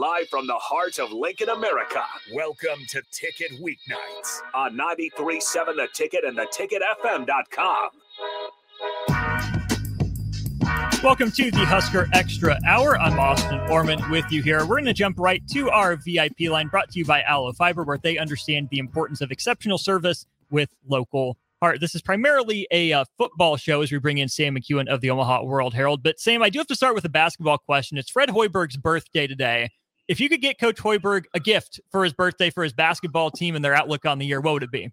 live from the heart of Lincoln, America. Welcome to Ticket Weeknights on 93.7 The Ticket and theticketfm.com. Welcome to the Husker Extra Hour. I'm Austin Orman with you here. We're going to jump right to our VIP line brought to you by Allo Fiber, where they understand the importance of exceptional service with local heart. This is primarily a uh, football show as we bring in Sam McKewon of the Omaha World Herald. But Sam, I do have to start with a basketball question. It's Fred Hoiberg's birthday today. If you could get Coach Hoiberg a gift for his birthday for his basketball team and their outlook on the year, what would it be?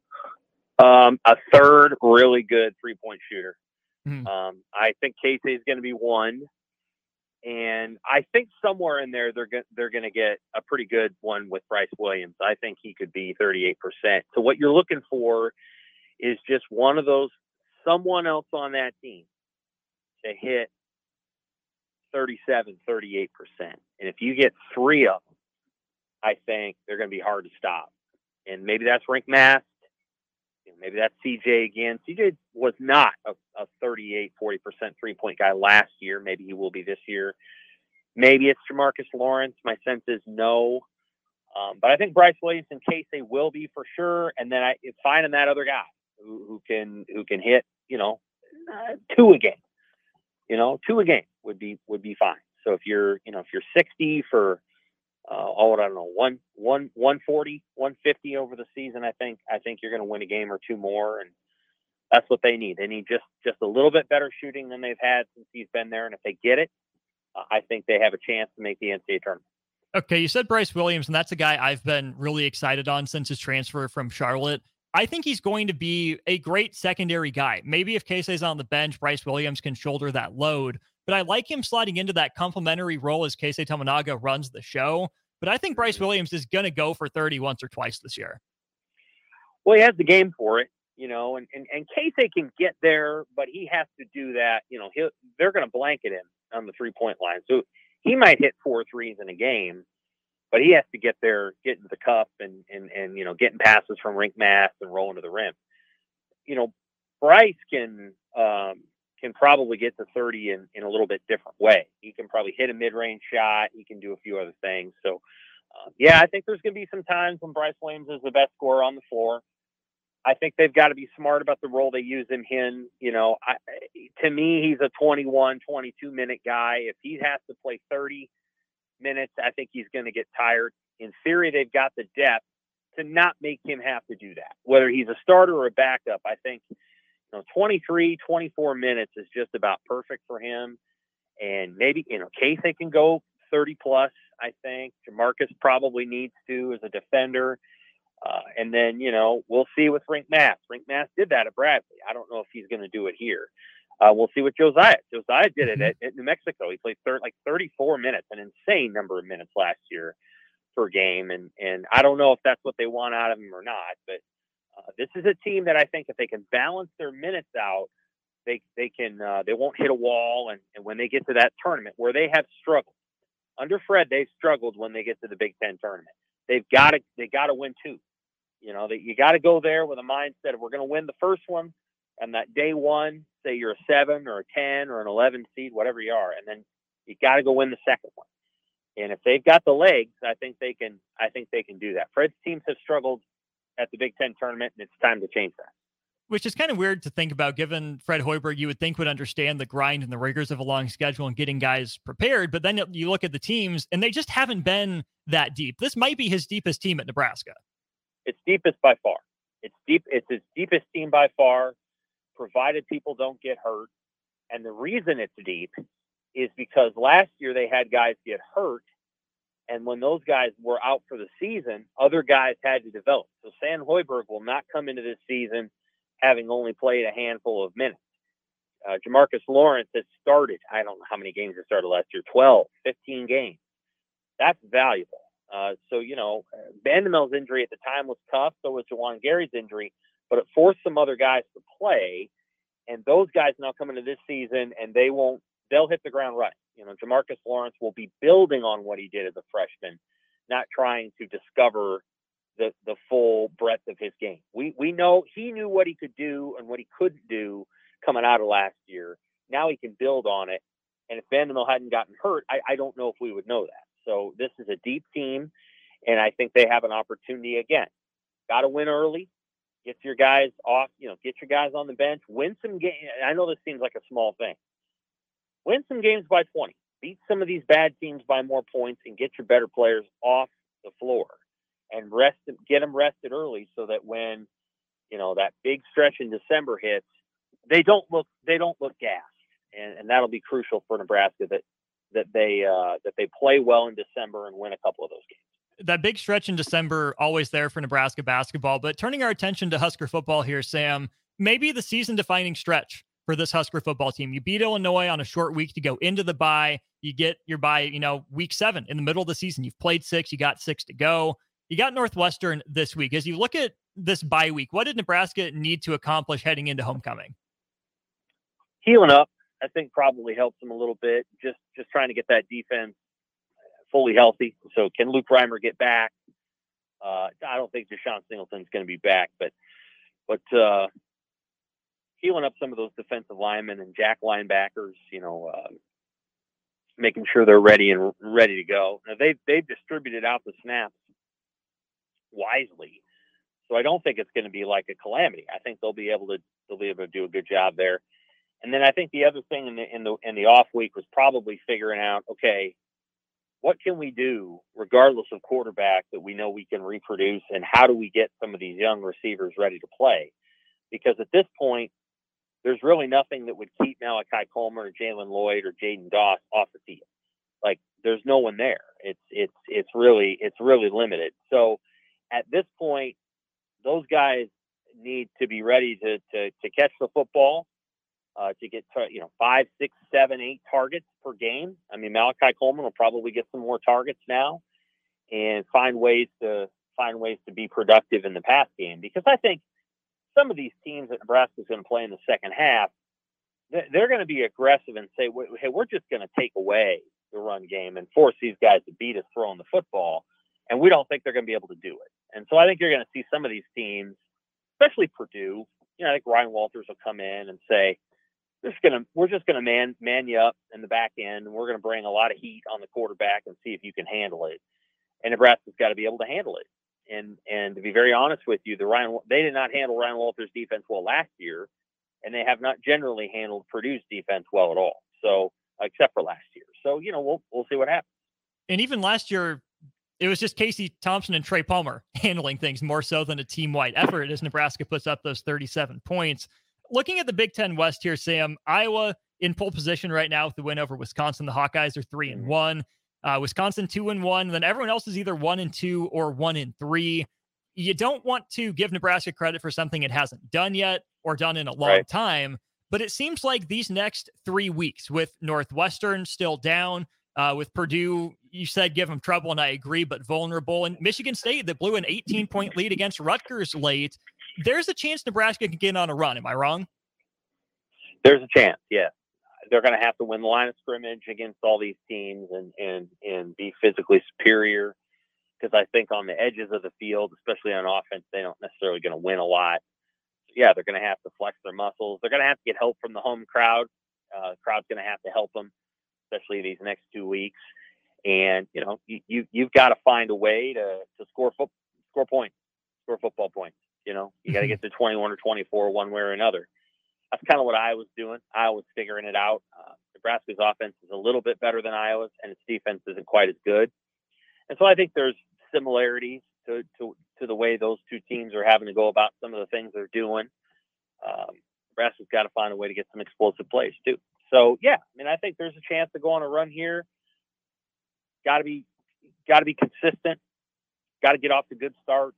Um, a third really good three point shooter. Mm-hmm. Um, I think Keisei is going to be one, and I think somewhere in there they're go- they're going to get a pretty good one with Brice Williams. I think he could be 38 percent. So what you're looking for is just one of those someone else on that team to hit 37, 38 percent. And if you get three of them, I think they're going to be hard to stop. And maybe that's Rienk Mast maybe that's CJ again. CJ was not a, a 38, 40% three point guy last year. Maybe he will be this year. Maybe it's Jamarcus Lawrence. My sense is no. Um, but I think Brice Williams and Keisei will be for sure. And then I finding that other guy who, who can who can hit, you know, uh, two a game. You know, two a game would be would be fine. So if you're, you know, if you're 60 for uh, all I don't know, one, one, 140, 150 over the season. I think, I think you're going to win a game or two more. And that's what they need. They need just, just a little bit better shooting than they've had since he's been there. And if they get it, uh, I think they have a chance to make the NCAA tournament. Okay. You said Brice Williams, and that's a guy I've been really excited on since his transfer from Charlotte. I think he's going to be a great secondary guy. Maybe if Keisei's on the bench, Brice Williams can shoulder that load but I like him sliding into that complementary role as Keisei Tominaga runs the show. But I think Brice mm-hmm. Williams is going to go for 30 once or twice this year. Well, he has the game for it, you know, and, and, and Keisei can get there, but he has to do that. You know, he'll, they're going to blanket him on the three point line. So he might hit four threes in a game, but he has to get there, get into the cup and, and, and, you know, getting passes from Rienk Mast and rolling to the rim. You know, Brice can, um, can probably get to 30 in, in a little bit different way. He can probably hit a mid range shot. He can do a few other things. So, uh, yeah, I think there's going to be some times when Brice Williams is the best scorer on the floor. I think they've got to be smart about the role they use him in. You know, I, to me, he's a 21, 22 minute guy. If he has to play 30 minutes, I think he's going to get tired. In theory, they've got the depth to not make him have to do that. Whether he's a starter or a backup, I think you know, 23, 24 minutes is just about perfect for him. And maybe, you know, they can go 30 plus, I think. Jamarcus probably needs to as a defender. Uh, and then, you know, we'll see with Rienk Mast. Rienk Mast did that at Bradley. I don't know if he's going to do it here. Uh, we'll see what Josiah. Josiah did it mm-hmm. at, at New Mexico. He played thir- like 34 minutes, an insane number of minutes last year per game. And, and I don't know if that's what they want out of him or not, but uh, this is a team that I think if they can balance their minutes out, they they can uh, they won't hit a wall, and, and when they get to that tournament where they have struggled under Fred, they've struggled when they get to the Big Ten tournament. They've got to they got to win two. You know, that you got to go there with a mindset of we're going to win the first one, and that day one, say you're a seven or a ten or an eleven seed, whatever you are, and then you got to go win the second one. And if they've got the legs, I think they can. I think they can do that. Fred's teams have struggled at the Big Ten tournament, and it's time to change that. Which is kind of weird to think about, given Fred Hoiberg, you would think would understand the grind and the rigors of a long schedule and getting guys prepared. But then you look at the teams, and they just haven't been that deep. This might be his deepest team at Nebraska. It's deepest by far. It's deep. It's his deepest team by far, provided people don't get hurt. And the reason it's deep is because last year they had guys get hurt and when those guys were out for the season, other guys had to develop. So Sam Hoiberg will not come into this season having only played a handful of minutes. Uh, Jamarcus Lawrence has started, I don't know how many games he started last year, 12, 15 games. That's valuable. Uh, so, you know, Bandoumel's injury at the time was tough. So was Juwan Gary's injury, but it forced some other guys to play. And those guys now come into this season and they won't, they'll hit the ground running. You know, Jamarcus Lawrence will be building on what he did as a freshman, not trying to discover the the full breadth of his game. We we know he knew what he could do and what he couldn't do coming out of last year. Now he can build on it. And if Bandoumel hadn't gotten hurt, I, I don't know if we would know that. So this is a deep team, and I think they have an opportunity again. Got to win early. Get your guys off. You know, get your guys on the bench. Win some games. I know this seems like a small thing. Win some games by 20. Beat some of these bad teams by more points, and get your better players off the floor and rest. them, Get them rested early so that when you know that big stretch in December hits, they don't look they don't look gassed, and, and that'll be crucial for Nebraska that that they uh, that they play well in December and win a couple of those games. That big stretch in December always there for Nebraska basketball, but turning our attention to Husker football here, Sam, maybe the season defining stretch for this Husker football team. You beat Illinois on a short week to go into the bye. You get your bye, you know, week seven in the middle of the season. You've played six, you got six to go. You got Northwestern this week. As you look at this bye week, what did Nebraska need to accomplish heading into homecoming? Healing up, I think probably helps them a little bit. Just just trying to get that defense fully healthy. So can Luke Reimer get back? Uh, I don't think Deshaun Singleton's going to be back, but but uh, healing up some of those defensive linemen and jack linebackers, you know, uh, making sure they're ready and ready to go. Now they've they've distributed out the snaps wisely, so I don't think it's going to be like a calamity. I think they'll be able to they'll be able to do a good job there. And then I think the other thing in the in the in the off week was probably figuring out, okay, what can we do regardless of quarterback that we know we can reproduce, and how do we get some of these young receivers ready to play? Because at this point, there's really nothing that would keep Malachi Coleman or Jaylen Lloyd or Jaidyn Doss off the field. Like there's no one there. It's it's it's really it's really limited. So at this point, those guys need to be ready to to, to catch the football uh, to get to, you know five, six, seven, eight targets per game. I mean, Malachi Coleman will probably get some more targets now, and find ways to find ways to be productive in the pass game because I think some of these teams that Nebraska is going to play in the second half, they're going to be aggressive and say, "Hey, we're just going to take away the run game and force these guys to beat us throwing the football," and we don't think they're going to be able to do it. And so I think you're going to see some of these teams, especially Purdue. You know, I think Ryan Walters will come in and say, just gonna we're just gonna man man you up in the back end, and we're gonna bring a lot of heat on the quarterback and see if you can handle it. And Nebraska's got to be able to handle it. And and to be very honest with you, the Ryan they did not handle Ryan Walters' defense well last year, and they have not generally handled Purdue's defense well at all. So except for last year. So you know we'll we'll see what happens. And even last year, it was just Casey Thompson and Trey Palmer handling things more so than a team wide effort as Nebraska puts up those 37 points looking at the Big Ten West here, Sam, Iowa in pole position right now with the win over Wisconsin. The Hawkeyes are three and mm-hmm. one. Uh, Wisconsin two and one. Then everyone else is either one and two or one and three. You don't want to give Nebraska credit for something it hasn't done yet or done in a long right. time. But it seems like these next three weeks with Northwestern still down, uh, with Purdue, you said give them trouble, and I agree, but vulnerable. And Michigan State that blew an 18 point lead against Rutgers late there's a chance Nebraska can get on a run. Am I wrong? There's a chance, yes. They're going to have to win the line of scrimmage against all these teams and and and be physically superior. Because I think on the edges of the field, especially on offense, they don't necessarily going to win a lot. So yeah, they're going to have to flex their muscles. They're going to have to get help from the home crowd. Uh, the crowd's going to have to help them, especially these next two weeks. And you know, you, you you've got to find a way to to score foot, score points, score football points. You know, you got to mm-hmm. get to 21 or 24 one way or another. That's kind of what I was doing. I was figuring it out. Uh, Nebraska's offense is a little bit better than Iowa's, and its defense isn't quite as good. And so I think there's similarities to, to, to the way those two teams are having to go about some of the things they're doing. Um, Nebraska's got to find a way to get some explosive plays too. So yeah, I mean, I think there's a chance to go on a run here. Got to be, got to be consistent. Got to get off to good starts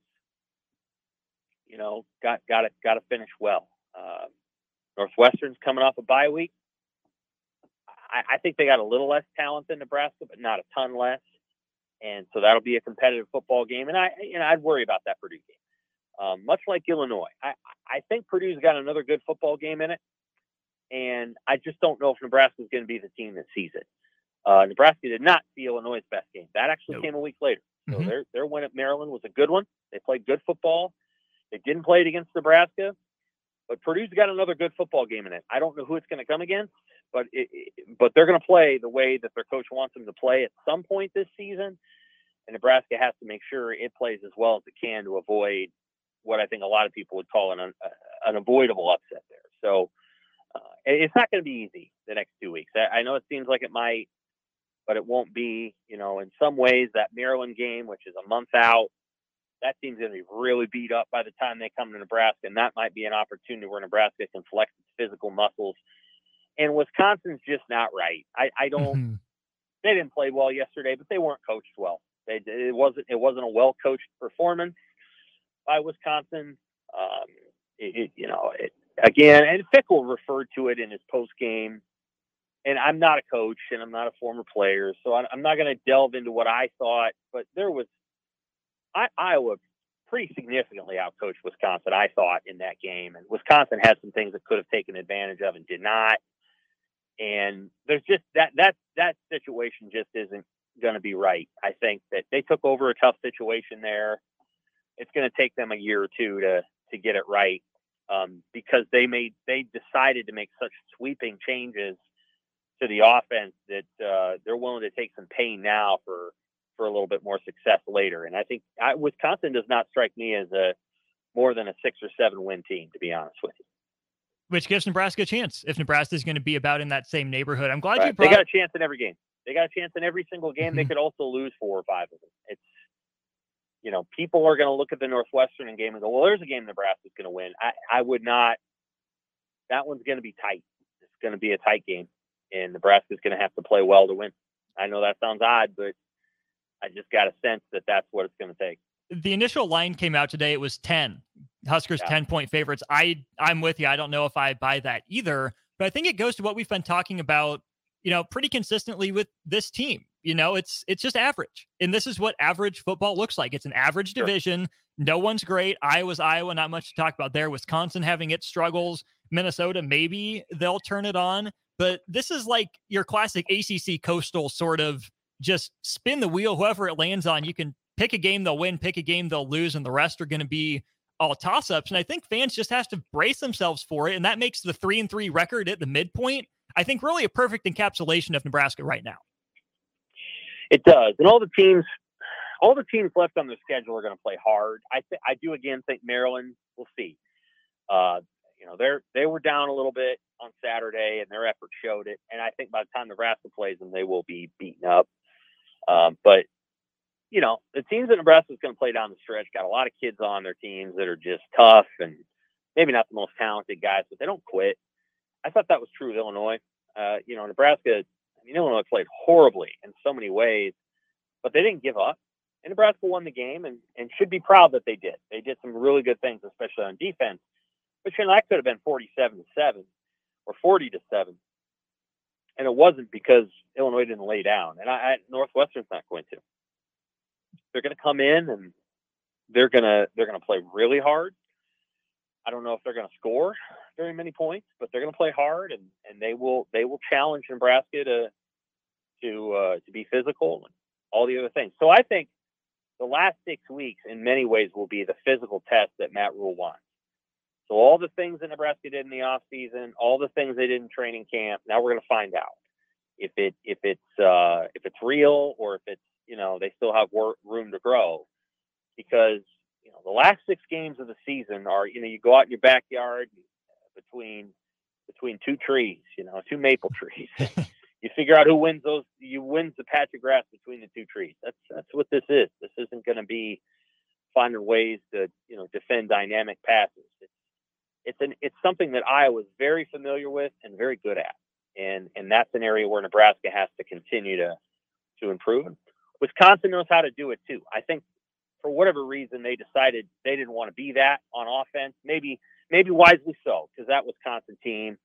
you know, got got to got to finish well. Uh, Northwestern's coming off a bye week. I, I, think they got a little less talent than Nebraska, but not a ton less. And so that'll be a competitive football game. And I, you know, I'd worry about that Purdue game. Um, much like Illinois, I, I think Purdue's got another good football game in it. And I just don't know if Nebraska's going to be the team that sees it. Uh, Nebraska did not see Illinois' best game. That actually nope. came a week later. So mm-hmm. their their win at Maryland was a good one. They played good football. They didn't play it against Nebraska. But Purdue's got another good football game in it. I don't know who it's going to come against, but it, but they're going to play the way that their coach wants them to play at some point this season. And Nebraska has to make sure it plays as well as it can to avoid what I think a lot of people would call an an avoidable upset there. So uh, it's not going to be easy the next two weeks. I, I know it seems like it might, but it won't be. You know, in some ways, that Maryland game, which is a month out, that team's going to be really beat up by the time they come to Nebraska, and that might be an opportunity where Nebraska can flex its physical muscles. And Wisconsin's just not right. I, I don't. Mm-hmm. They didn't play well yesterday, but they weren't coached well. They it wasn't it wasn't a well coached performance by Wisconsin. Um, it, it, you know, it, again, and Fickell referred to it in his post game. And I'm not a coach and I'm not a former player, so I'm not going to delve into what I thought. But there was I, Iowa pretty significantly outcoached Wisconsin, I thought, in that game. And Wisconsin had some things that could have taken advantage of and did not. And there's just that that that situation just isn't going to be right. I think that they took over a tough situation there. It's going to take them a year or two to to get it right um, because they made they decided to make such sweeping changes to the offense that uh, they're willing to take some pain now for for a little bit more success later. And I think I, Wisconsin does not strike me as a more than a six or seven win team, to be honest with you. Which gives Nebraska a chance if Nebraska is going to be about in that same neighborhood. I'm glad right. you brought. They got a chance in every game. They got a chance in every single game. Mm-hmm. They could also lose four or five of them. It's you know, people are going to look at the Northwestern game and go, "Well, there's a game Nebraska's going to win." I, I would not. That one's going to be tight. It's going to be a tight game, and Nebraska's going to have to play well to win. I know that sounds odd, but I just got a sense that that's what it's going to take. The initial line came out today. It was 10. Huskers yeah. 10 point favorites. I I'm with you. I don't know if I buy that either, but I think it goes to what we've been talking about, you know, pretty consistently with this team. You know, it's it's just average. And this is what average football looks like. It's an average sure. division. No one's great. Iowa's Iowa, not much to talk about there. Wisconsin having its struggles. Minnesota, maybe they'll turn it on. But this is like your classic ACC coastal sort of just spin the wheel. Whoever it lands on, you can pick a game they'll win, pick a game they'll lose, and the rest are going to be all toss ups. And I think fans just has to brace themselves for it. And that makes the three and three record at the midpoint, I think, really a perfect encapsulation of Nebraska right now. It does. And all the teams, all the teams left on their schedule are going to play hard. I th- I do again think Maryland. We'll see. Uh, you know, they're they were down a little bit on Saturday, and their effort showed it. And I think by the time Nebraska plays them, they will be beaten up. Um, but you know, the teams that Nebraska is going to play down the stretch got a lot of kids on their teams that are just tough and maybe not the most talented guys, but they don't quit. I thought that was true of Illinois. Uh, you know, Nebraska, I mean, Illinois played horribly in so many ways, but they didn't give up. And Nebraska won the game and, and should be proud that they did. They did some really good things, especially on defense. But you know, that could have been 47 to 7 or 40 to 7 and it wasn't because Illinois didn't lay down, and I, I Northwestern's not going to. They're going to come in and they're gonna they're gonna play really hard. I don't know if they're going to score very many points, but they're going to play hard, and and they will they will challenge Nebraska to to uh, to be physical and all the other things. So I think the last six weeks, in many ways, will be the physical test that Matt Rhule wants. So all the things that Nebraska did in the off season, all the things they did in training camp, now we're going to find out if it if it's uh, if it's real or if it's you know they still have work, room to grow because you know the last six games of the season are you know you go out in your backyard between between two trees, you know, two maple trees. you figure out who wins those. You wins the patch of grass between the two trees. That's that's what this is. This isn't going to be finding ways to you know defend dynamic passes. It's it's an it's something that Iowa is very familiar with and very good at, and and that's an area where Nebraska has to continue to to improve. Wisconsin knows how to do it too. I think for whatever reason they decided they didn't want to be that on offense. Maybe maybe wisely so because that Wisconsin team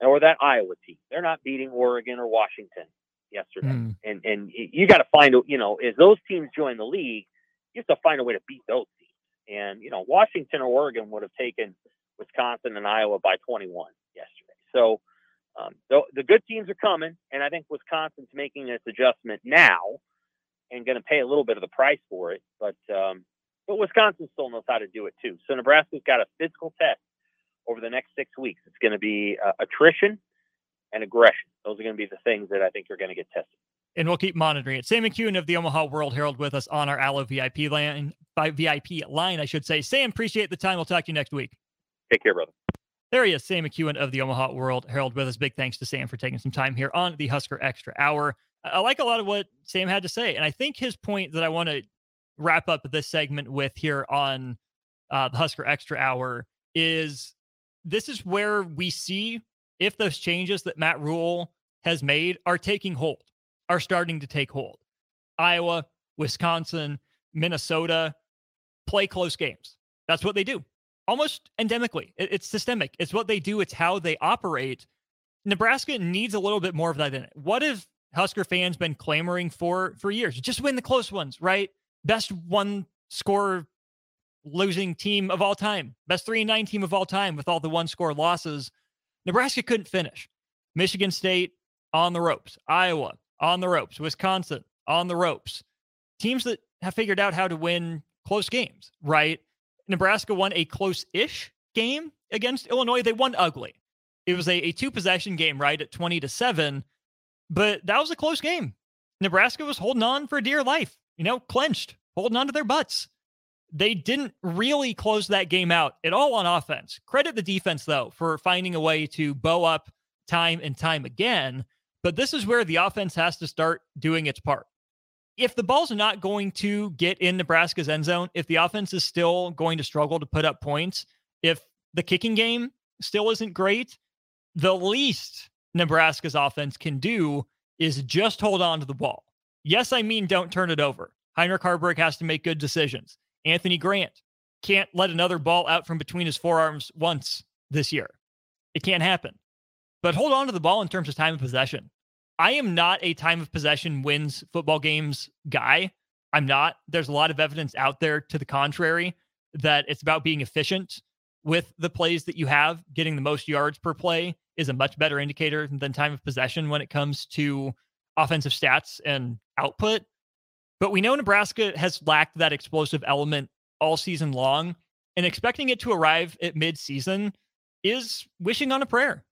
or that Iowa team they're not beating Oregon or Washington yesterday, mm. and and you got to find you know as those teams join the league, you have to find a way to beat those teams. And you know Washington or Oregon would have taken Wisconsin and Iowa by 21 yesterday. So um, the, the good teams are coming, and I think Wisconsin's making this adjustment now and going to pay a little bit of the price for it. But um, but Wisconsin still knows how to do it too. So Nebraska's got a physical test over the next six weeks. It's going to be uh, attrition and aggression. Those are going to be the things that I think are going to get tested. And we'll keep monitoring it. Sam McKewon of the Omaha World Herald with us on our Allo VIP line, by VIP line, I should say. Sam, appreciate the time. We'll talk to you next week. Take care, brother. There he is, Sam McKewon of the Omaha World Herald with us. Big thanks to Sam for taking some time here on the Husker Extra Hour. I like a lot of what Sam had to say. And I think his point that I want to wrap up this segment with here on uh, the Husker Extra Hour is this is where we see if those changes that Matt Rhule has made are taking hold, are starting to take hold. Iowa, Wisconsin, Minnesota play close games. That's what they do almost endemically. It's systemic. It's what they do, it's how they operate. Nebraska needs a little bit more of that in it. What have Husker fans been clamoring for for years? Just win the close ones, right? Best one score losing team of all time, best three and nine team of all time with all the one score losses. Nebraska couldn't finish. Michigan State on the ropes, Iowa on the ropes, Wisconsin on the ropes. Teams that have figured out how to win close games, right? Nebraska won a close ish game against Illinois. They won ugly. It was a, a two possession game, right, at 20 to 7. But that was a close game. Nebraska was holding on for dear life, you know, clenched, holding on to their butts. They didn't really close that game out at all on offense. Credit the defense, though, for finding a way to bow up time and time again. But this is where the offense has to start doing its part if the ball's not going to get in Nebraska's end zone, if the offense is still going to struggle to put up points, if the kicking game still isn't great, the least Nebraska's offense can do is just hold on to the ball. Yes, I mean, don't turn it over. Heinrich Haarberg has to make good decisions. Anthony Grant can't let another ball out from between his forearms once this year. It can't happen. But hold on to the ball in terms of time of possession. I am not a time of possession wins football games guy. I'm not. There's a lot of evidence out there to the contrary that it's about being efficient with the plays that you have. Getting the most yards per play is a much better indicator than time of possession when it comes to offensive stats and output. But we know Nebraska has lacked that explosive element all season long, and expecting it to arrive at midseason is wishing on a prayer.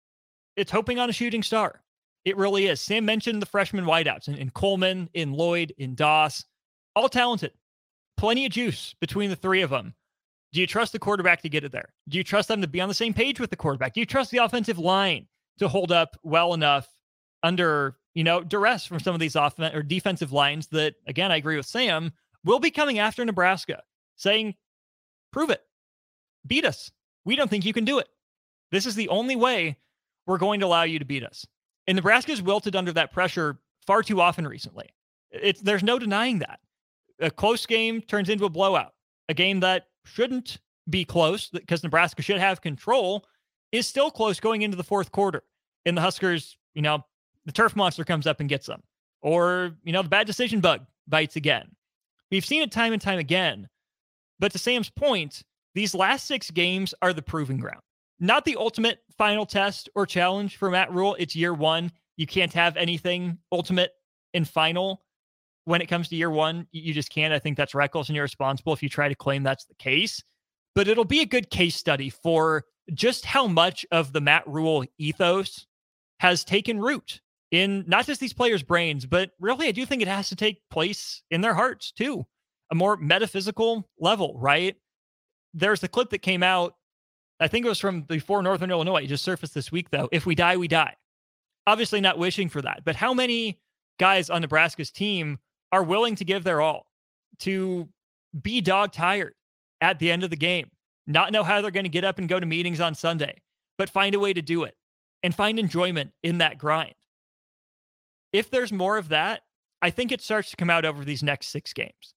It's hoping on a shooting star. It really is. Sam mentioned the freshman wideouts in, in Coleman, in Lloyd, in Doss, all talented. Plenty of juice between the three of them. Do you trust the quarterback to get it there? Do you trust them to be on the same page with the quarterback? Do you trust the offensive line to hold up well enough under, you know, duress from some of these offensive or defensive lines that, again, I agree with Sam, will be coming after Nebraska, saying, prove it. Beat us. We don't think you can do it. This is the only way we're going to allow you to beat us. And Nebraska's wilted under that pressure far too often recently. It's there's no denying that. A close game turns into a blowout. A game that shouldn't be close because Nebraska should have control is still close going into the fourth quarter. And the Huskers, you know, the turf monster comes up and gets them. Or, you know, the bad decision bug bites again. We've seen it time and time again. But to Sam's point, these last six games are the proving ground not the ultimate final test or challenge for Matt Rhule. It's year one. You can't have anything ultimate and final when it comes to year one. You just can't. I think that's reckless and irresponsible if you try to claim that's the case. But it'll be a good case study for just how much of the Matt Rhule ethos has taken root in not just these players' brains, but really, I do think it has to take place in their hearts too. A more metaphysical level, right? There's the clip that came out I think it was from before Northern Illinois. It just surfaced this week, though. If we die, we die. Obviously, not wishing for that. But how many guys on Nebraska's team are willing to give their all to be dog tired at the end of the game, not know how they're going to get up and go to meetings on Sunday, but find a way to do it and find enjoyment in that grind? If there's more of that, I think it starts to come out over these next six games.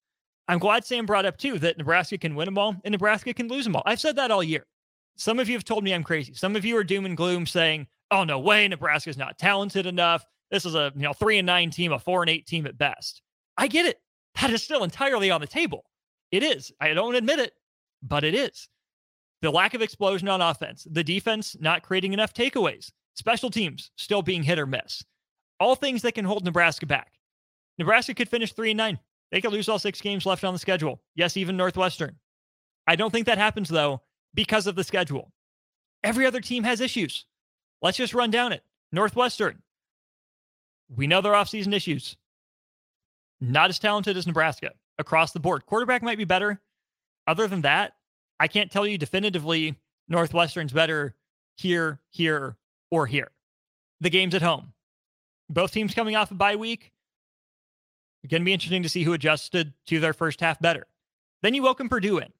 I'm glad Sam brought up too that Nebraska can win them all and Nebraska can lose them all. I've said that all year. Some of you have told me I'm crazy. Some of you are doom and gloom saying, "Oh no way, Nebraska's not talented enough. This is a you know three and nine team, a four and eight team at best." I get it. That is still entirely on the table. It is. I don't admit it, but it is. The lack of explosion on offense, the defense not creating enough takeaways, special teams still being hit or miss. All things that can hold Nebraska back. Nebraska could finish three and nine. They could lose all six games left on the schedule. Yes, even Northwestern. I don't think that happens though because of the schedule. Every other team has issues. Let's just run down it. Northwestern, we know their offseason issues. Not as talented as Nebraska across the board. Quarterback might be better. Other than that, I can't tell you definitively Northwestern's better here, here, or here. The game's at home. Both teams coming off a bye week. Going to be interesting to see who adjusted to their first half better. Then you welcome Purdue in.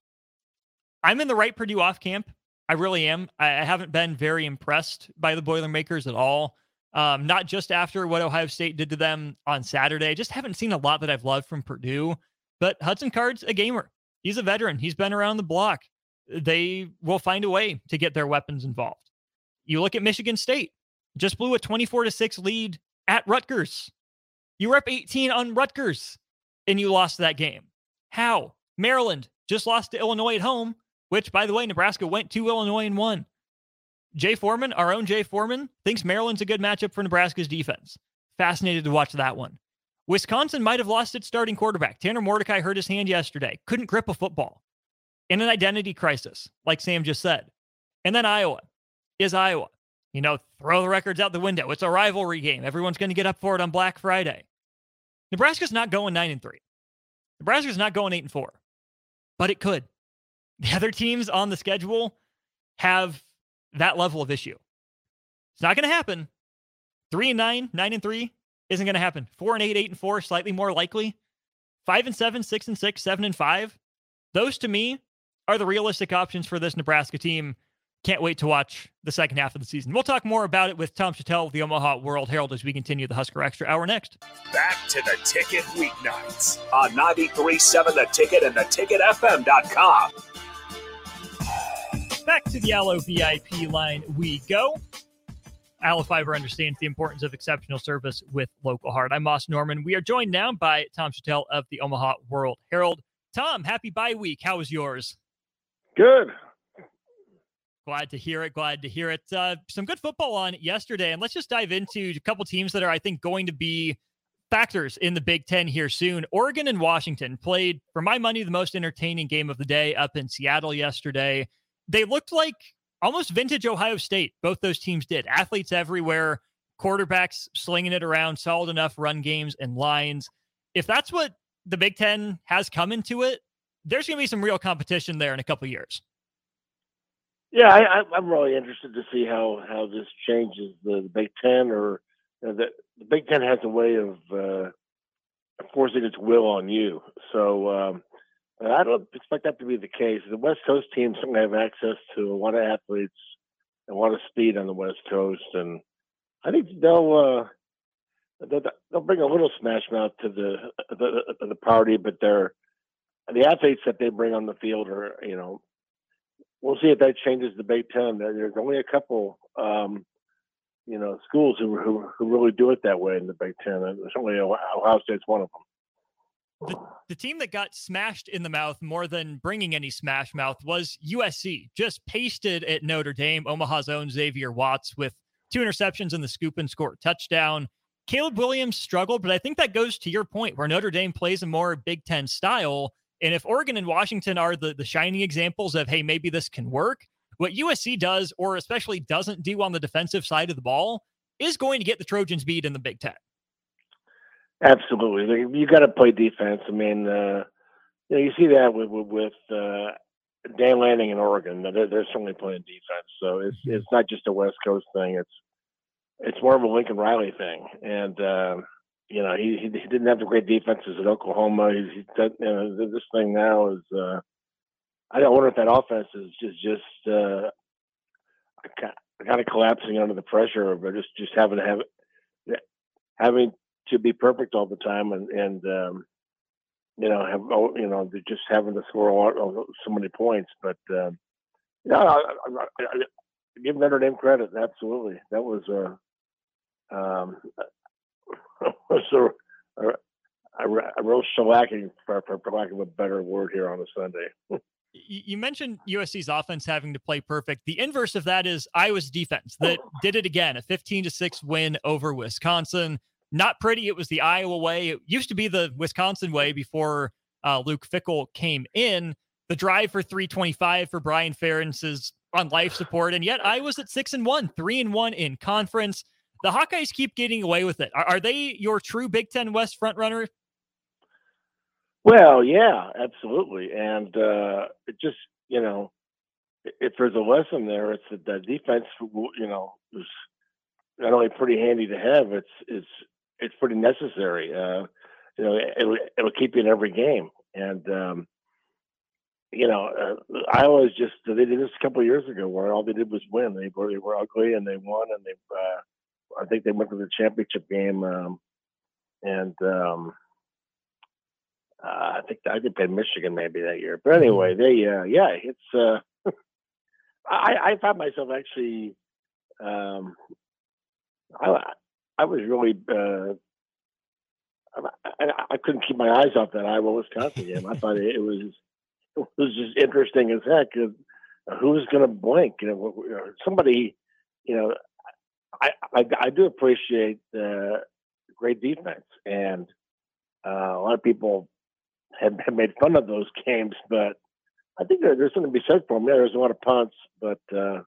I'm in the right Purdue off camp. I really am. I haven't been very impressed by the Boilermakers at all. Um, not just after what Ohio State did to them on Saturday. I just haven't seen a lot that I've loved from Purdue. But Hudson Card's a gamer. He's a veteran. He's been around the block. They will find a way to get their weapons involved. You look at Michigan State, just blew a 24 to 6 lead at Rutgers. You were up 18 on Rutgers and you lost that game. How? Maryland just lost to Illinois at home, which, by the way, Nebraska went to Illinois and won. Jay Foreman, our own Jay Foreman, thinks Maryland's a good matchup for Nebraska's defense. Fascinated to watch that one. Wisconsin might have lost its starting quarterback. Tanner Mordecai hurt his hand yesterday, couldn't grip a football. In an identity crisis, like Sam just said. And then Iowa. Is Iowa. You know, throw the records out the window. It's a rivalry game. Everyone's going to get up for it on Black Friday. Nebraska's not going 9 and 3. Nebraska's not going 8 and 4. But it could. The other teams on the schedule have that level of issue. It's not going to happen. 3 and 9, 9 and 3 isn't going to happen. 4 and 8, 8 and 4 slightly more likely. 5 and 7, 6 and 6, 7 and 5. Those to me are the realistic options for this Nebraska team. Can't wait to watch the second half of the season. We'll talk more about it with Tom Shatel of the Omaha World Herald as we continue the Husker Extra Hour next. Back to the ticket weeknights on 93.7 The Ticket and the theticketfm.com. Back to the Allo VIP line we go. Allo Fiber understands the importance of exceptional service with local heart. I'm Moss Norman. We are joined now by Tom Shatel of the Omaha World Herald. Tom, happy bye week. How was yours? Good. Glad to hear it. Glad to hear it. Uh, some good football on yesterday, and let's just dive into a couple teams that are, I think, going to be factors in the Big Ten here soon. Oregon and Washington played, for my money, the most entertaining game of the day up in Seattle yesterday. They looked like almost vintage Ohio State. Both those teams did. Athletes everywhere, quarterbacks slinging it around, solid enough run games and lines. If that's what the Big Ten has come into it, there's going to be some real competition there in a couple years. Yeah, I, am really interested to see how how this changes the, the Big Ten, or you know, the, the Big Ten has a way of uh, forcing its will on you. So um, I don't expect that to be the case. The West Coast teams certainly have access to a lot of athletes and a lot of speed on the West Coast, and I think they'll uh, they'll, bring a little smash mouth to the, the the party, but they're the athletes that they bring on the field are you know we'll see if that changes the Big Ten. There's only a couple. Um, you know, schools who, who, who really do it that way in the Big Ten, and certainly Ohio State's one of them. The, the team that got smashed in the mouth more than bringing any smash mouth was USC. Just pasted at Notre Dame. Omaha's own Xavier Watts with two interceptions in the scoop and score touchdown. Caleb Williams struggled, but I think that goes to your point where Notre Dame plays a more Big Ten style. And if Oregon and Washington are the, the shining examples of, hey, maybe this can work, what USC does, or especially doesn't do on the defensive side of the ball, is going to get the Trojans beat in the Big Ten. Absolutely, you got to play defense. I mean, uh, you know, you see that with with, uh, Dan Lanning in Oregon. They're, they're certainly playing defense, so it's mm-hmm. it's not just a West Coast thing. It's it's more of a Lincoln Riley thing, and uh, you know he, he didn't have the great defenses at Oklahoma. He's, he's you know, this thing now is. Uh, I don't wonder if that offense is just just uh, kind of collapsing under the pressure, or just just having to have having to be perfect all the time and and um, you know have oh, you know they're just having to score all, so many points. But um, yeah, I, I, I, give Notre Dame credit. Absolutely, that was a um, was a, a, a, real shellacking, for, for, for lack of a better word, here on a Sunday. you mentioned USC's offense having to play perfect. The inverse of that is Iowa's defense that did it again, a 15 to 6 win over Wisconsin not pretty. It was the Iowa way. It used to be the Wisconsin way before uh, Luke Fickell came in. The drive for 325 for Brian Ferentz's on life support, and yet Iowa's at six and one, three and one in conference. The Hawkeyes keep getting away with it. Are, are they your true Big Ten West front runner? Well, yeah, absolutely, and uh, it just you know, if there's a lesson there, it's that the defense, you know, is not only pretty handy to have, it's it's it's pretty necessary. Uh, you know, it'll, it'll keep you in every game, and um, you know, uh, Iowa is just they did this a couple of years ago where all they did was win. They were they were ugly and they won, and they uh, I think they went to the championship game, um, and um, uh, I think I think they Michigan maybe that year. But anyway, mm-hmm. they uh, yeah, it's uh, I I found myself actually um, I I was really uh, I, I couldn't keep my eyes off that Iowa Wisconsin game. I thought it was it was just interesting as heck. Who's going to blink? You know, somebody. You know, I I, I do appreciate the great defense, and uh, a lot of people have, have made fun of those games, but I think there, there's something to be said for them. Yeah, there's a lot of punts, but uh,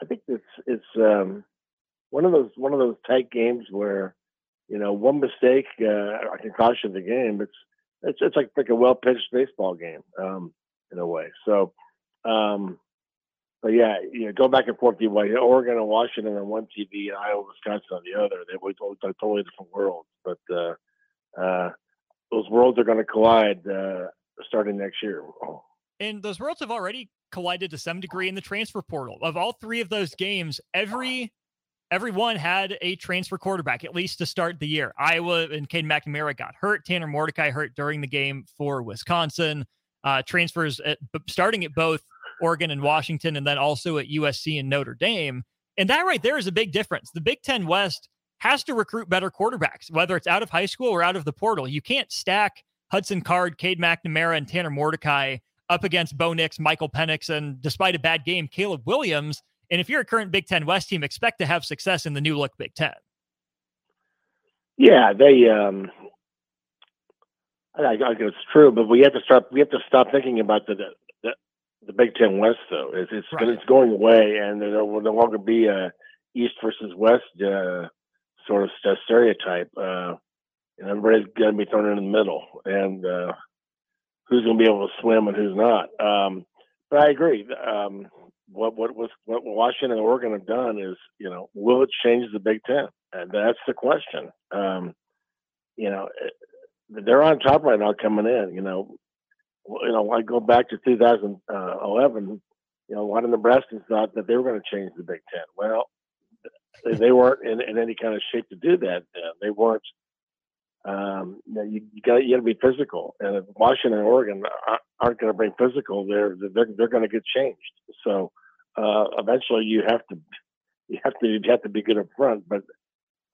I think it's it's um, one of those one of those tight games where you know one mistake uh, can cost you the game. It's it's it's like like a well pitched baseball game um, in a way. So, um, but yeah, you know, go back and forth. You Oregon and Washington on one TV, and Iowa, Wisconsin on the other. They were totally different worlds, but uh, uh, those worlds are going to collide uh, starting next year. And those worlds have already collided to some degree in the transfer portal. Of all three of those games, every everyone had a transfer quarterback, at least to start the year. Iowa and Cade McNamara got hurt. Tanner Mordecai hurt during the game for Wisconsin. Uh, transfers at, starting at both Oregon and Washington, and then also at USC and Notre Dame. And that right there is a big difference. The Big Ten West has to recruit better quarterbacks, whether it's out of high school or out of the portal. You can't stack Hudson Card, Cade McNamara, and Tanner Mordecai up against Bo Nix, Michael Penix, and despite a bad game, Caleb Williams and if you're a current Big Ten West team, expect to have success in the new look Big Ten. Yeah, they. Um, I, I it's true, but we have to start. We have to stop thinking about the the, the Big Ten West, though. It's it's, right. it's going away, and there will no longer be a East versus West uh, sort of stereotype. Uh, and everybody's going to be thrown in the middle, and uh, who's going to be able to swim and who's not. Um, but I agree. Um, what what was what Washington and Oregon have done is, you know, will it change the Big Ten? And that's the question. Um, you know, eh, they're on top right now coming in. You know, you know, I go back to 2011. You know, a lot of Nebraskans thought that they were going to change the Big Ten. Well, they weren't in, in any kind of shape to do that. They weren't. Um, you, you got you got to be physical, and if Washington and Oregon aren't going to bring physical, they're they're, they're going to get changed. So uh, eventually you have to you have to you have to be good up front. But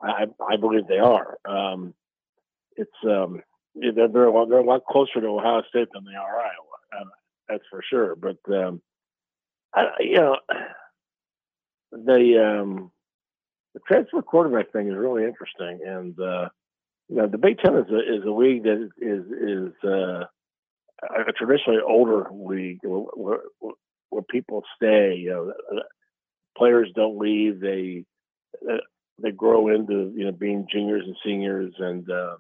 I I believe they are. Um, it's um, they're they're a, lot, they're a lot closer to Ohio State than they are Iowa. That's for sure. But um, I, you know the um, the transfer quarterback thing is really interesting, and uh, you know the Big Ten is a, is a league that is is uh, a traditionally older league where, people stay. You know, players don't leave; they uh, they grow into you know being juniors and seniors, and uh,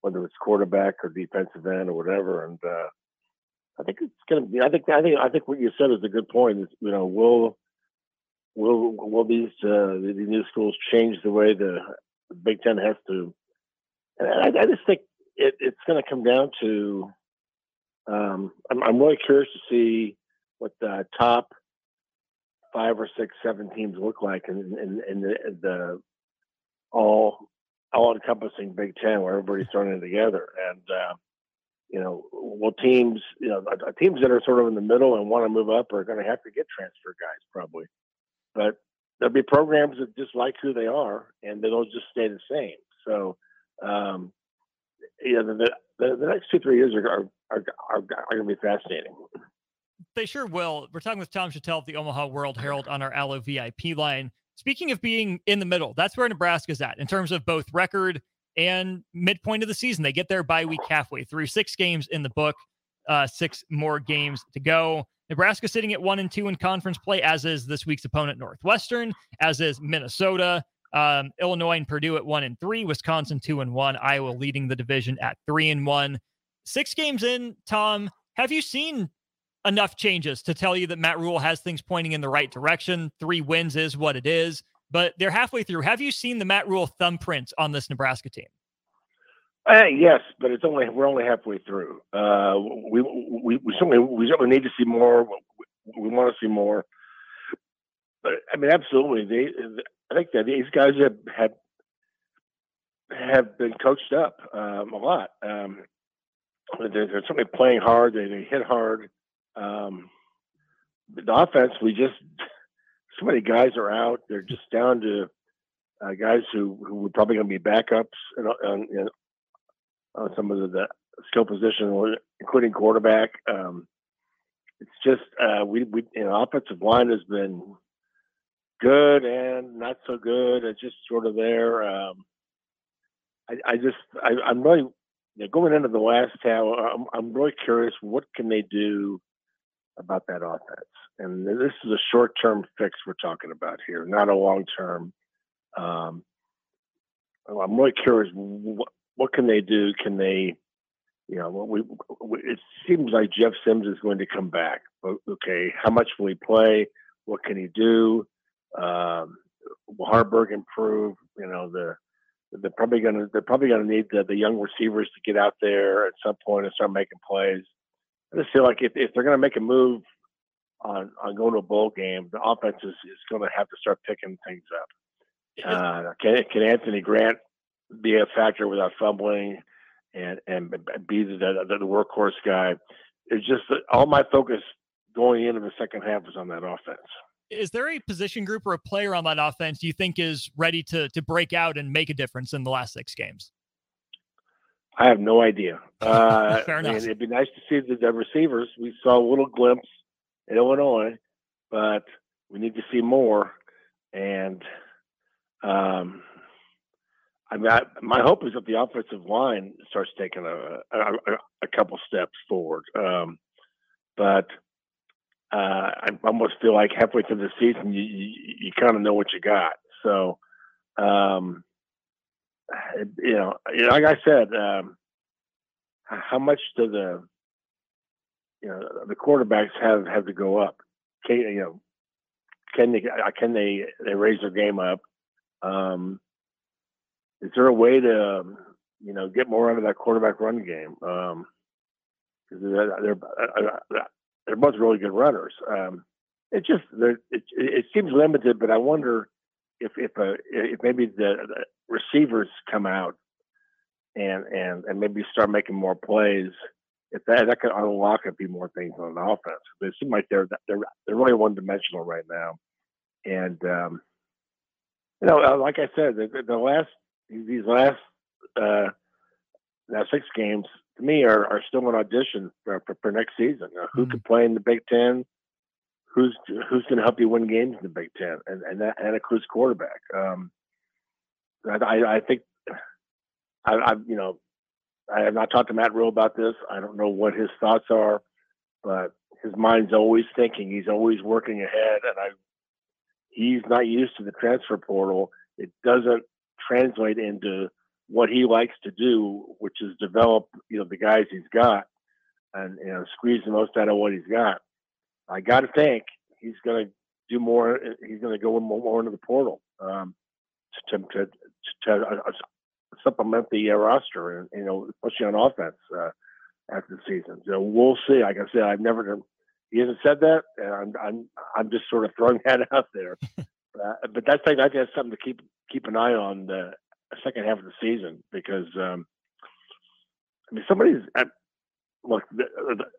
whether it's quarterback or defensive end or whatever. And uh, I think it's going to be. I think. I think. I think what you said is a good point. Is you know, will will will these uh, these new schools change the way the Big Ten has to? And I, I just think it, it's going to come down to um, I'm, I'm really curious to see what the top five or six, seven teams look like in, in, in the, the, all all encompassing Big Ten where everybody's throwing in together. And uh, you know, well, teams, you know, teams that are sort of in the middle and want to move up are going to have to get transfer guys probably. But there'll be programs that just like who they are and they'll just stay the same. So, um, the, the, the next two three years are are are, are, are going to be fascinating. They sure will. We're talking with Tom Shatel of the Omaha World Herald on our Allo VIP line. Speaking of being in the middle, that's where Nebraska's at in terms of both record and midpoint of the season. They get their bye week halfway through, six games in the book, uh, six more games to go. Nebraska sitting at one and two in conference play, as is this week's opponent, Northwestern, as is Minnesota. Um, Illinois and Purdue at one and three, Wisconsin two and one, Iowa leading the division at three and one. Six games in, Tom, have you seen enough changes to tell you that Matt Rhule has things pointing in the right direction? Three wins is what it is, but they're halfway through. Have you seen the Matt Rhule thumbprints on this Nebraska team? Uh, yes, but it's only we're only halfway through. Uh, we, we we certainly we certainly need to see more. We, we want to see more. But I mean, absolutely. They, I think that these guys have have have been coached up um, a lot. Um, they're, they're, certainly playing hard. They, they hit hard. Um, the offense, we just so many guys are out. They're just down to uh, guys who who were probably going to be backups and, on uh, some of the, the, skill position, including quarterback. Um, it's just uh, we we you know offensive line has been good and not so good. It's just sort of there. Um, I, I, just I, I, am really you know, going into the last tower. I'm, I'm really curious what can they do about that offense. And this is a short term fix we're talking about here, not a long term. Um, I'm really curious what, what can they do? Can they, you know, we, we, it seems like Jeff Sims is going to come back. Okay, how much will he play? What can he do? Um, will Haarberg improve? You know, the they're probably going to they're probably going to need the, the young receivers to get out there at some point and start making plays. I just feel like if, if they're going to make a move on on going to a bowl game, the offense is, is going to have to start picking things up. Uh, can can Anthony Grant be a factor without fumbling and and be the, the, the workhorse guy. It's just all my focus going into the second half was on that offense. Is there a position group or a player on that offense you think is ready to to break out and make a difference in the last six games? I have no idea. Uh, Fair enough. it'd be nice to see the, the receivers. We saw a little glimpse in Illinois, but we need to see more. And um, I mean, I, my hope is that the offensive line starts taking a a, a couple steps forward. Um, but uh, I almost feel like halfway through the season, you you, you kind of know what you got. So, um, you know, like I said, um, how much do the you know the quarterbacks have have to go up? Can you know? Can they can they they raise their game up? Um, is there a way to um, you know get more out of that quarterback run game? Um, they're, they're, uh, uh, they're both really good runners. Um, it just it, it seems limited, but I wonder if if uh, if maybe the, receivers come out and and and maybe start making more plays. If that that could unlock a few more things on the offense. They seem like they're they're they're really one dimensional right now, and um, you know, uh, like I said, the, the last these last uh, now six games to me are, are still an audition for, for, for next season. Uh, who mm-hmm. could play in the Big Ten? Who's who's going to help you win games in the Big Ten? And and that, and a cruise quarterback. Um, I, I think I, I you know I have not talked to Matt Rhule about this. I don't know what his thoughts are, but his mind's always thinking. He's always working ahead, and I he's not used to the transfer portal. It doesn't translate into what he likes to do, which is develop, you know, the guys he's got and you know squeeze the most out of what he's got. I got to think he's going to do more. He's going to go more into the portal um, to to, to uh, supplement the uh, roster, and you know, especially on offense uh, after the season. So we'll see. Like I said, I've never. He hasn't said that, and I'm I'm I'm just sort of throwing that out there. uh, but that's I think that's something to keep keep an eye on the second half of the season because um, I mean somebody's at, look the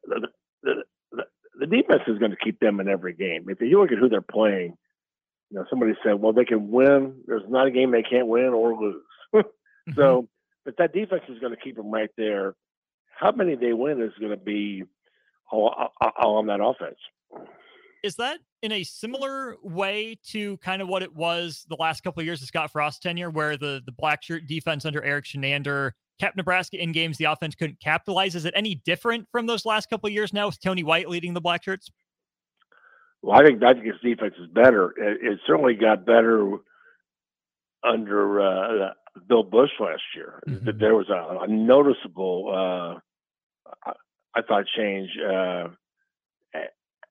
the, the, the, the defense is going to keep them in every game. If you look at who they're playing, you know somebody said, well they can win. There's not a game they can't win or lose. mm-hmm. So, but that defense is going to keep them right there. How many they win is going to be all, all on that offense. Is that in a similar way to kind of what it was the last couple of years of Scott Frost's tenure, where the the black shirt defense under Erik Chinander kept Nebraska in games the offense couldn't capitalize? Is it any different from those last couple of years now with Tony White leading the black shirts? Well, I think I think his defense is better. It, it certainly got better under uh, Bill Busch last year. Mm-hmm. There was a, a noticeable, uh, I, I, thought, change uh,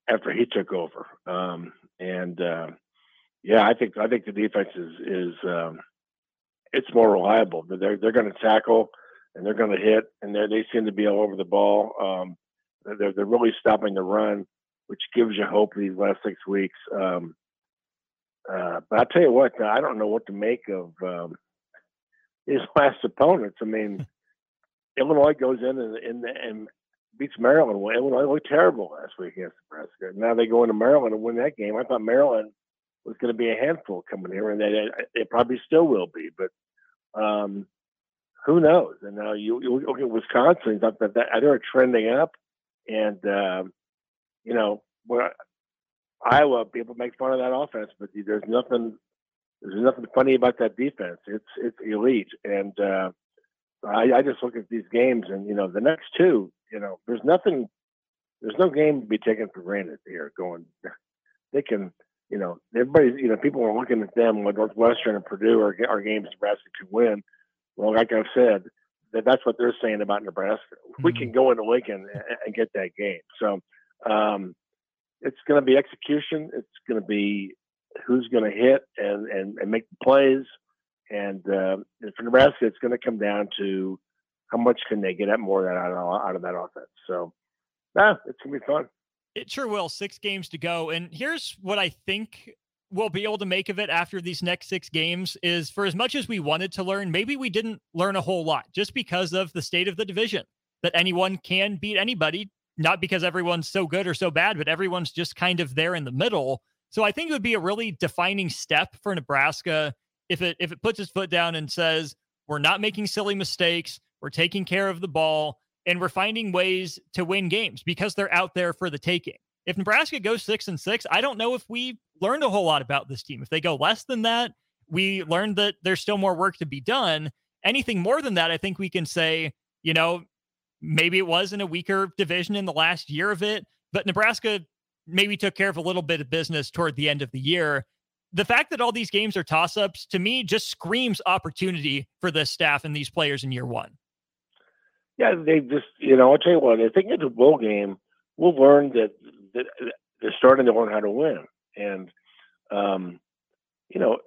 after he took over. Um, and uh, yeah, I think I think the defense is is um, it's more reliable. They're they're going to tackle and they're going to hit, and they they seem to be all over the ball. Um, they're they're really stopping the run, which gives you hope these last six weeks. Um, uh, but I tell you what, I don't know what to make of um, his last opponents. I mean, Illinois goes in and, and, and beats Maryland. Well, Illinois looked terrible last week against Nebraska. Now they go into Maryland and win that game. I thought Maryland was going to be a handful coming here, and they they probably still will be. But um, who knows? And now you, you look at Wisconsin; that, that, they're trending up, and um, you know, well, Iowa people make fun of that offense, but there's nothing there's nothing funny about that defense. It's it's elite, and uh, I, I just look at these games, and you know, the next two, you know, there's nothing, there's no game to be taken for granted here. Going, they can, you know, everybody, you know, people are looking at them like Northwestern and Purdue are, are games Nebraska could win. Well, like I've said, that that's what they're saying about Nebraska. Mm-hmm. We can go into Lincoln and, and get that game. So um, it's going to be execution. It's going to be who's going to hit and, and, and make the plays. And, uh, and for Nebraska, it's going to come down to how much can they get at more out of, out of that offense. So, yeah, it's to be fun. It sure will. Six games to go. And here's what I think we'll be able to make of it after these next six games is for as much as we wanted to learn, maybe we didn't learn a whole lot just because of the state of the division that anyone can beat anybody, not because everyone's so good or so bad, but everyone's just kind of there in the middle. So I think it would be a really defining step for Nebraska if it if it puts its foot down and says we're not making silly mistakes, we're taking care of the ball, and we're finding ways to win games because they're out there for the taking. If Nebraska goes six and six, I don't know if we learned a whole lot about this team. If they go less than that, we learned that there's still more work to be done. Anything more than that, I think we can say, you know, maybe it was in a weaker division in the last year of it, but Nebraska maybe took care of a little bit of business toward the end of the year. The fact that all these games are toss ups to me just screams opportunity for this staff and these players in year one. Yeah, they just, you know, I'll tell you what, I think it's a bowl game, we'll learn that, that they're starting to learn how to win. And, um, you know,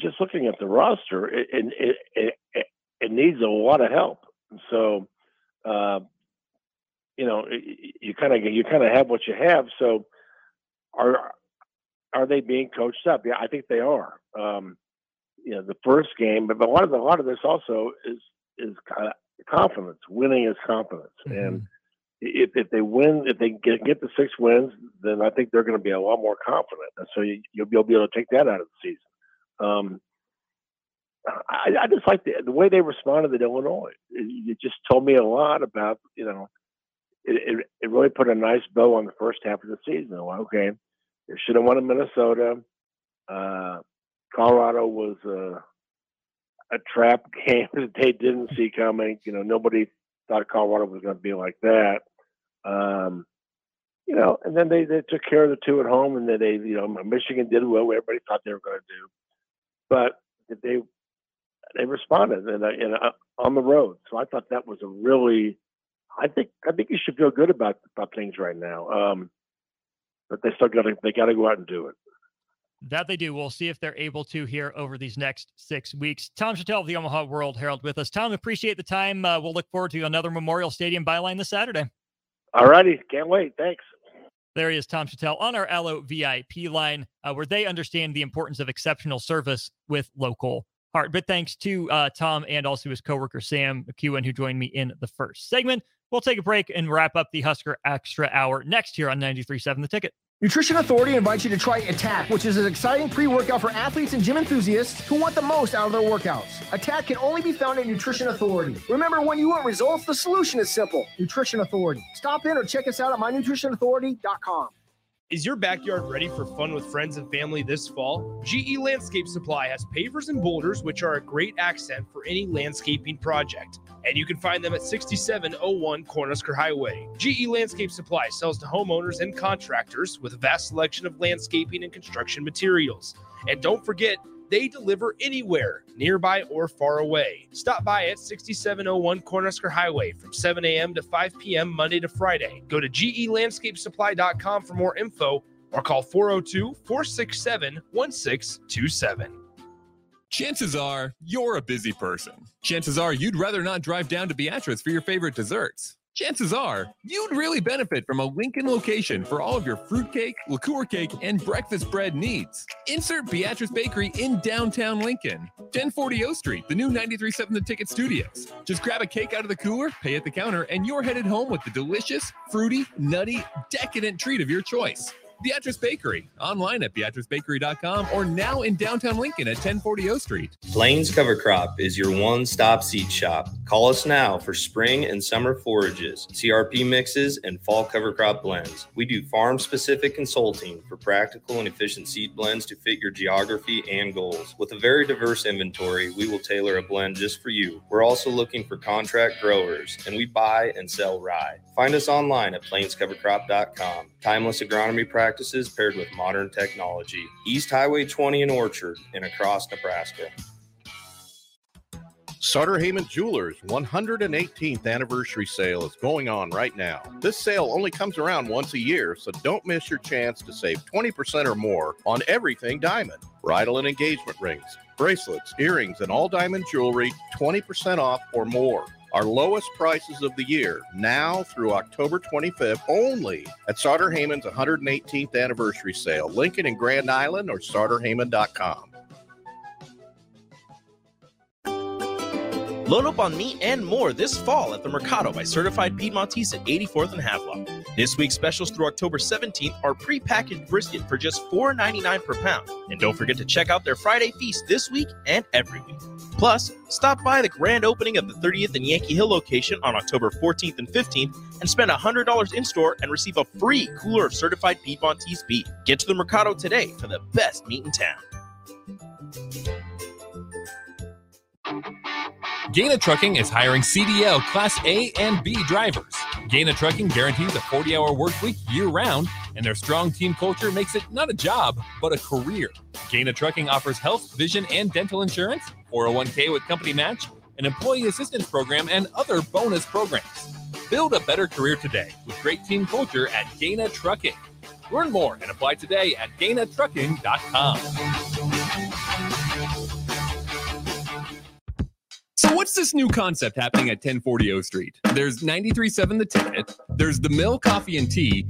just looking at the roster, it, it, it, it needs a lot of help. So, uh, you know, you kind of you kind of have what you have. So, are are they being coached up? Yeah, I think they are. Um, you know, the first game, but a lot of the, a lot of this also is is kind of confidence. Winning is confidence, mm-hmm. and if, if they win, if they get, get the six wins, then I think they're going to be a lot more confident, and so you, will you'll be able to take that out of the season. Um, I, I, just like the, the way they responded at Illinois. It, it, just told me a lot about you know it, it, it really put a nice bow on the first half of the season. Well, okay, they should have won in Minnesota. Uh, Colorado was a, a trap game that they didn't see coming. You know, nobody thought Colorado was going to be like that. Um, you know, and then they, they took care of the two at home, and then they, you know, Michigan did what everybody thought they were going to do, but they they responded and, and uh, on the road. So I thought that was a really I think I think you should feel good about about things right now. Um, but they still got to they got to go out and do it. That they do. We'll see if they're able to here over these next six weeks. Tom Shatel of the Omaha World Herald with us. Tom, appreciate the time. Uh, we'll look forward to another Memorial Stadium byline this Saturday. All righty. Can't wait. Thanks. There he is, Tom Shatel, on our Allo VIP line, uh, where they understand the importance of exceptional service with local heart. But thanks to uh, Tom and also his coworker, Sam McKewon, who joined me in the first segment. We'll take a break and wrap up the Husker Extra Hour next here on 93.7 The Ticket. Nutrition Authority invites you to try Attack, which is an exciting pre workout for athletes and gym enthusiasts who want the most out of their workouts. Attack can only be found at Nutrition Authority. Remember, when you want results, the solution is simple Nutrition Authority. Stop in or check us out at mynutritionauthority.com. Is your backyard ready for fun with friends and family this fall? GE Landscape Supply has pavers and boulders, which are a great accent for any landscaping project. and you can find them at 6701 Cornhusker Highway. GE Landscape Supply sells to homeowners and contractors with a vast selection of landscaping and construction materials. And don't forget, they deliver anywhere, nearby or far away. Stop by at 6701 Cornhusker Highway from 7 a.m. to 5 p.m. Monday to Friday. Go to gelandscapesupply.com for more info or call 402 467 1627. Chances are you're a busy person. Chances are you'd rather not drive down to Beatrice for your favorite desserts. Chances are you'd really benefit from a Lincoln location for all of your fruitcake, liqueur cake, and breakfast bread needs. Insert Beatrice Bakery in downtown Lincoln, 1040 O Street, the new 937 The Ticket Studios. Just grab a cake out of the cooler, pay at the counter, and you're headed home with the delicious, fruity, nutty, decadent treat of your choice. Beatrice Bakery, online at beatricebakery.com or now in downtown Lincoln at 1040 O Street. Plains Cover Crop is your one stop seed shop. Call us now for spring and summer forages, CRP mixes, and fall cover crop blends. We do farm specific consulting for practical and efficient seed blends to fit your geography and goals. With a very diverse inventory, we will tailor a blend just for you. We're also looking for contract growers, and we buy and sell rye. Find us online at plainscovercrop.com. Timeless agronomy practices paired with modern technology. East Highway 20 in Orchard and across Nebraska. Sartor Hamann Jewelers 118th anniversary sale is going on right now. This sale only comes around once a year, so don't miss your chance to save 20% or more on everything diamond. Bridal and engagement rings, bracelets, earrings, and all diamond jewelry 20% off or more. Our lowest prices of the year now through October 25th only at Sartor Hamann's 118th anniversary sale. Lincoln and Grand Island or sartorhamann.com. Load up on meat and more this fall at the Mercado by Certified Piedmontese at 84th and Havelock. This week's specials through October 17th are prepackaged brisket for just $4.99 per pound. And don't forget to check out their Friday feast this week and every week. Plus, stop by the grand opening of the 30th and Yankee Hill location on October 14th and 15th and spend $100 in store and receive a free cooler of certified Piedmontese beef. Get to the Mercado today for the best meat in town. Gana Trucking is hiring CDL Class A and B drivers. Gana Trucking guarantees a 40 hour work week year round, and their strong team culture makes it not a job, but a career. Gana Trucking offers health, vision, and dental insurance, 401k with company match, an employee assistance program, and other bonus programs. Build a better career today with great team culture at Gana Trucking. Learn more and apply today at GanaTrucking.com. this new concept happening at 1040 O Street? There's 93.7 The Ticket, there's The Mill Coffee and Tea,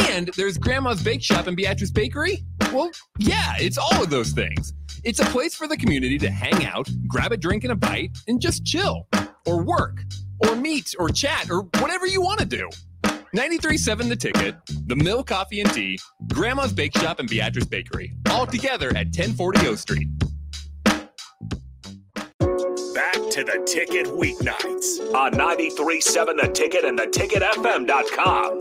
and there's Grandma's Bake Shop and Beatrice Bakery? Well, yeah, it's all of those things. It's a place for the community to hang out, grab a drink and a bite, and just chill, or work, or meet, or chat, or whatever you want to do. 93.7 The Ticket, The Mill Coffee and Tea, Grandma's Bake Shop, and Beatrice Bakery, all together at 1040 O Street. Back to the ticket weeknights on 93.7 The Ticket and theticketfm.com.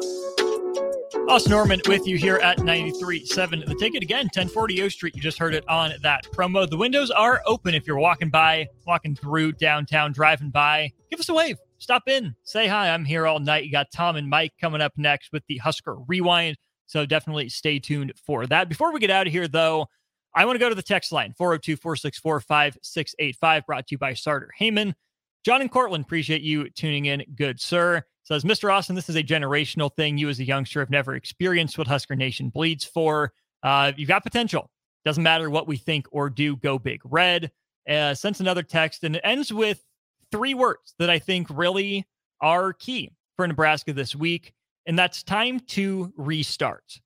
Austin Norman with you here at 93.7 The Ticket. Again, 1040 O Street. You just heard it on that promo. The windows are open if you're walking by, walking through downtown, driving by. Give us a wave. Stop in. Say hi. I'm here all night. You got Tom and Mike coming up next with the Husker Rewind. So definitely stay tuned for that. Before we get out of here, though, I want to go to the text line 402 464 5685, brought to you by Sartor Hamann. John and Cortland, appreciate you tuning in. Good, sir. Says, Mr. Austin, this is a generational thing. You, as a youngster, have never experienced what Husker Nation bleeds for. Uh, you've got potential. Doesn't matter what we think or do, go big red. Uh, sends another text, and it ends with three words that I think really are key for Nebraska this week, and that's time to restart.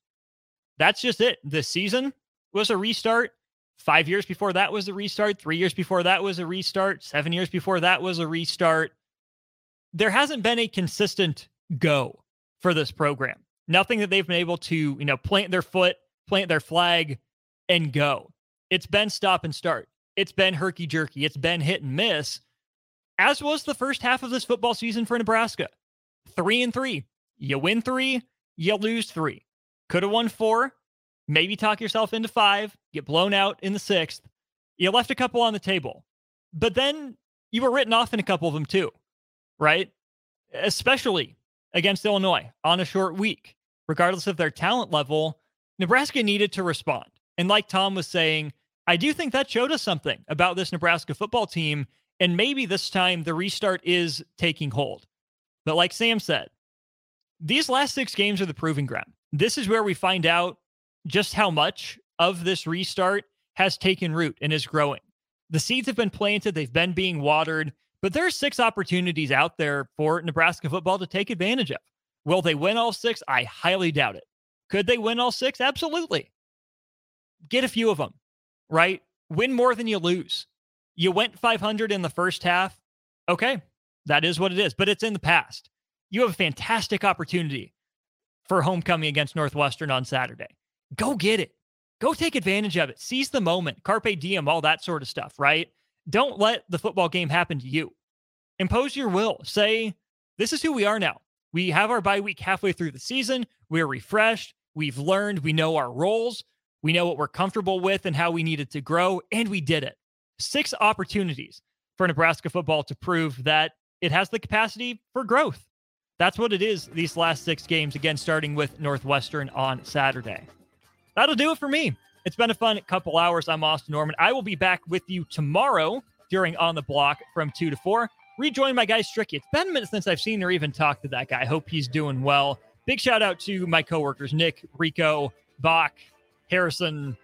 That's just it. This season was a restart. Five years before that was a restart. Three years before that was a restart. Seven years before that was a restart. There hasn't been a consistent go for this program. Nothing that they've been able to, you know, plant their foot, plant their flag, and go. It's been stop and start. It's been herky jerky. It's been hit and miss, as was the first half of this football season for Nebraska. Three and three. You win three, you lose three. Could have won four, maybe talk yourself into five, get blown out in the sixth. You left a couple on the table, but then you were written off in a couple of them too. right? Especially against Illinois on a short week, regardless of their talent level, Nebraska needed to respond. And like Tom was saying, I do think that showed us something about this Nebraska football team. And maybe this time the restart is taking hold. But like Sam said, these last six games are the proving ground. This is where we find out just how much of this restart has taken root and is growing. The seeds have been planted, they've been being watered, but there are six opportunities out there for Nebraska football to take advantage of. Will they win all six? I highly doubt it. Could they win all six? Absolutely. Get a few of them, right? Win more than you lose. You went 500 in the first half. Okay, that is what it is, but it's in the past. You have a fantastic opportunity for homecoming against Northwestern on Saturday. Go get it. Go take advantage of it. Seize the moment. Carpe diem, all that sort of stuff, right? Don't let the football game happen to you. Impose your will. Say, this is who we are now. We have our bye week halfway through the season. We're refreshed. We've learned. We know our roles. We know what we're comfortable with and how we needed to grow. And we did it. Six opportunities for Nebraska football to prove that it has the capacity for growth. That's what it is these last six games, again, starting with Northwestern on Saturday. That'll do it for me. It's been a fun couple hours. I'm Austin Norman. I will be back with you tomorrow during On the Block from 2 to 4. Rejoin my guy Stricky. It's been a minute since I've seen or even talked to that guy. I hope he's doing well. Big shout out to my coworkers, Nick, Rico, Bach, Harrison,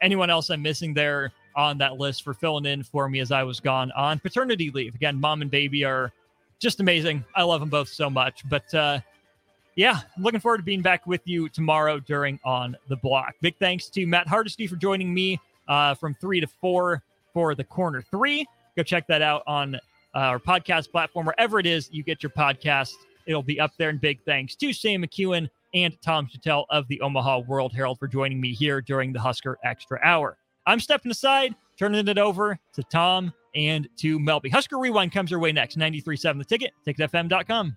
anyone else I'm missing there on that list for filling in for me as I was gone on paternity leave. Again, mom and baby are just amazing. I love them both so much. But uh, yeah, looking forward to being back with you tomorrow during On the Block. Big thanks to Matt Hardesty for joining me uh, from three to four for the corner three. Go check that out on uh, our podcast platform, wherever it is you get your podcast. It'll be up there. And big thanks to Sam McKewon and Tom Shatel of the Omaha World Herald for joining me here during the Husker Extra Hour. I'm stepping aside, turning it over to Tom and to Melby. Husker Rewind comes your way next. 93.7 The Ticket, ticketfm.com.